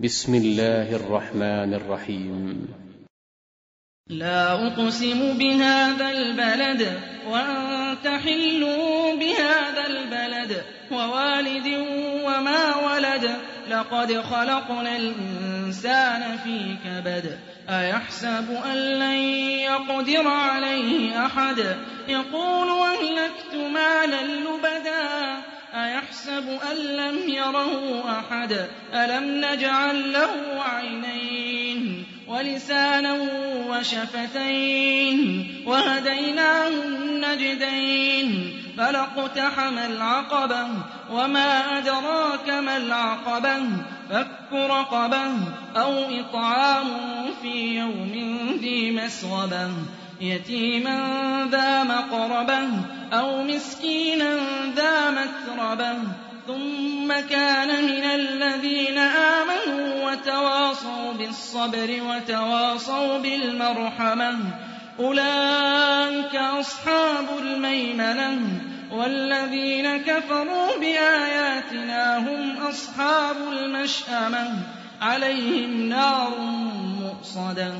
بسم الله الرحمن الرحيم. لا أقسم بهذا البلد وأنت حل بهذا البلد ووالد وما ولد. لقد خلقنا الإنسان في كبد. أيحسب أن لن يقدر عليه أحد؟ يقول أهلكت أيحسب أن لم يره أحد. ألم نجعل له عينين ولسانا وشفتين وهديناه النجدين فلاقتحم العقبة وما أدراك ما العقبة فك رقبة أو إطعام في يوم ذي مسغبة يتيما ذا مقربة أو مسكينا ذا متربة ثم كان من الذين آمنوا وتواصوا بالصبر وتواصوا بالمرحمة. أولئك أصحاب الميمنة. والذين كفروا بآياتنا هم أصحاب المشأمة. عليهم نار مؤصدة.